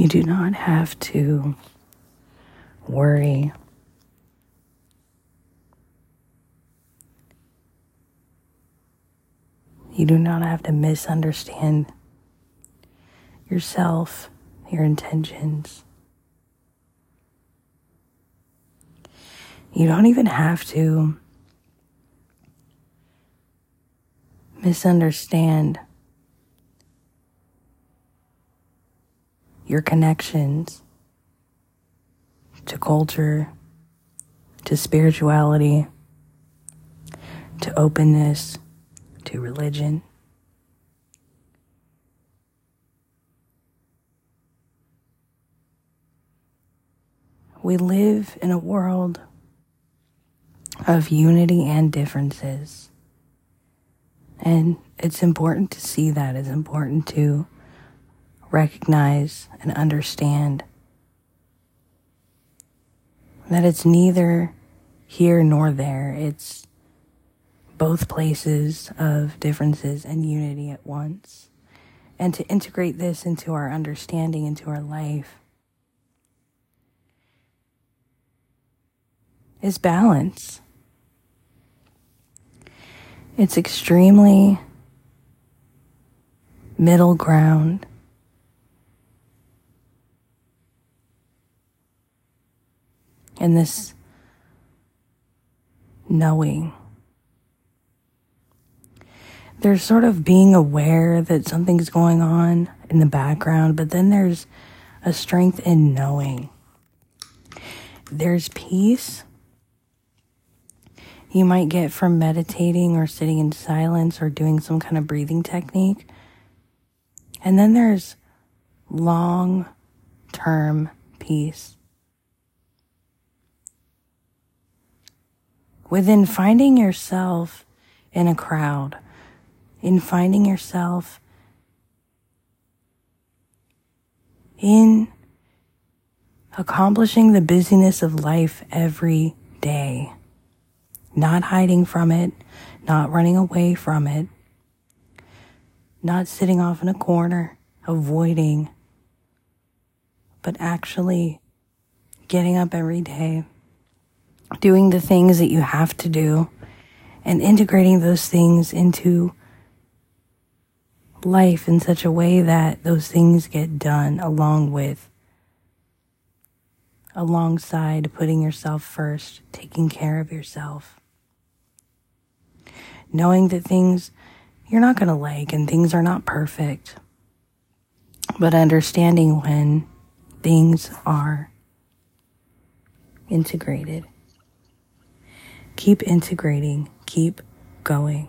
You do not have to worry. You do not have to misunderstand yourself, your intentions. You don't even have to misunderstand your connections to culture, to spirituality, to openness, to religion. We live in a world of unity and differences. And it's important to see that. It's important to recognize and understand that it's neither here nor there. It's both places of differences and unity at once. And to integrate this into our understanding, into our life, is balance. It's extremely middle ground. And this knowing. There's sort of being aware that something's going on in the background, but then there's a strength in knowing. There's peace you might get from meditating or sitting in silence or doing some kind of breathing technique. And then there's long term peace. Within finding yourself in a crowd, in finding yourself in accomplishing the busyness of life every day not hiding from it, not running away from it, not sitting off in a corner, avoiding, but actually getting up every day, doing the things that you have to do, and integrating those things into life in such a way that those things get done along with alongside putting yourself first, taking care of yourself knowing that things you're not going to like and things are not perfect, but understanding when things are integrated. Keep integrating, keep going.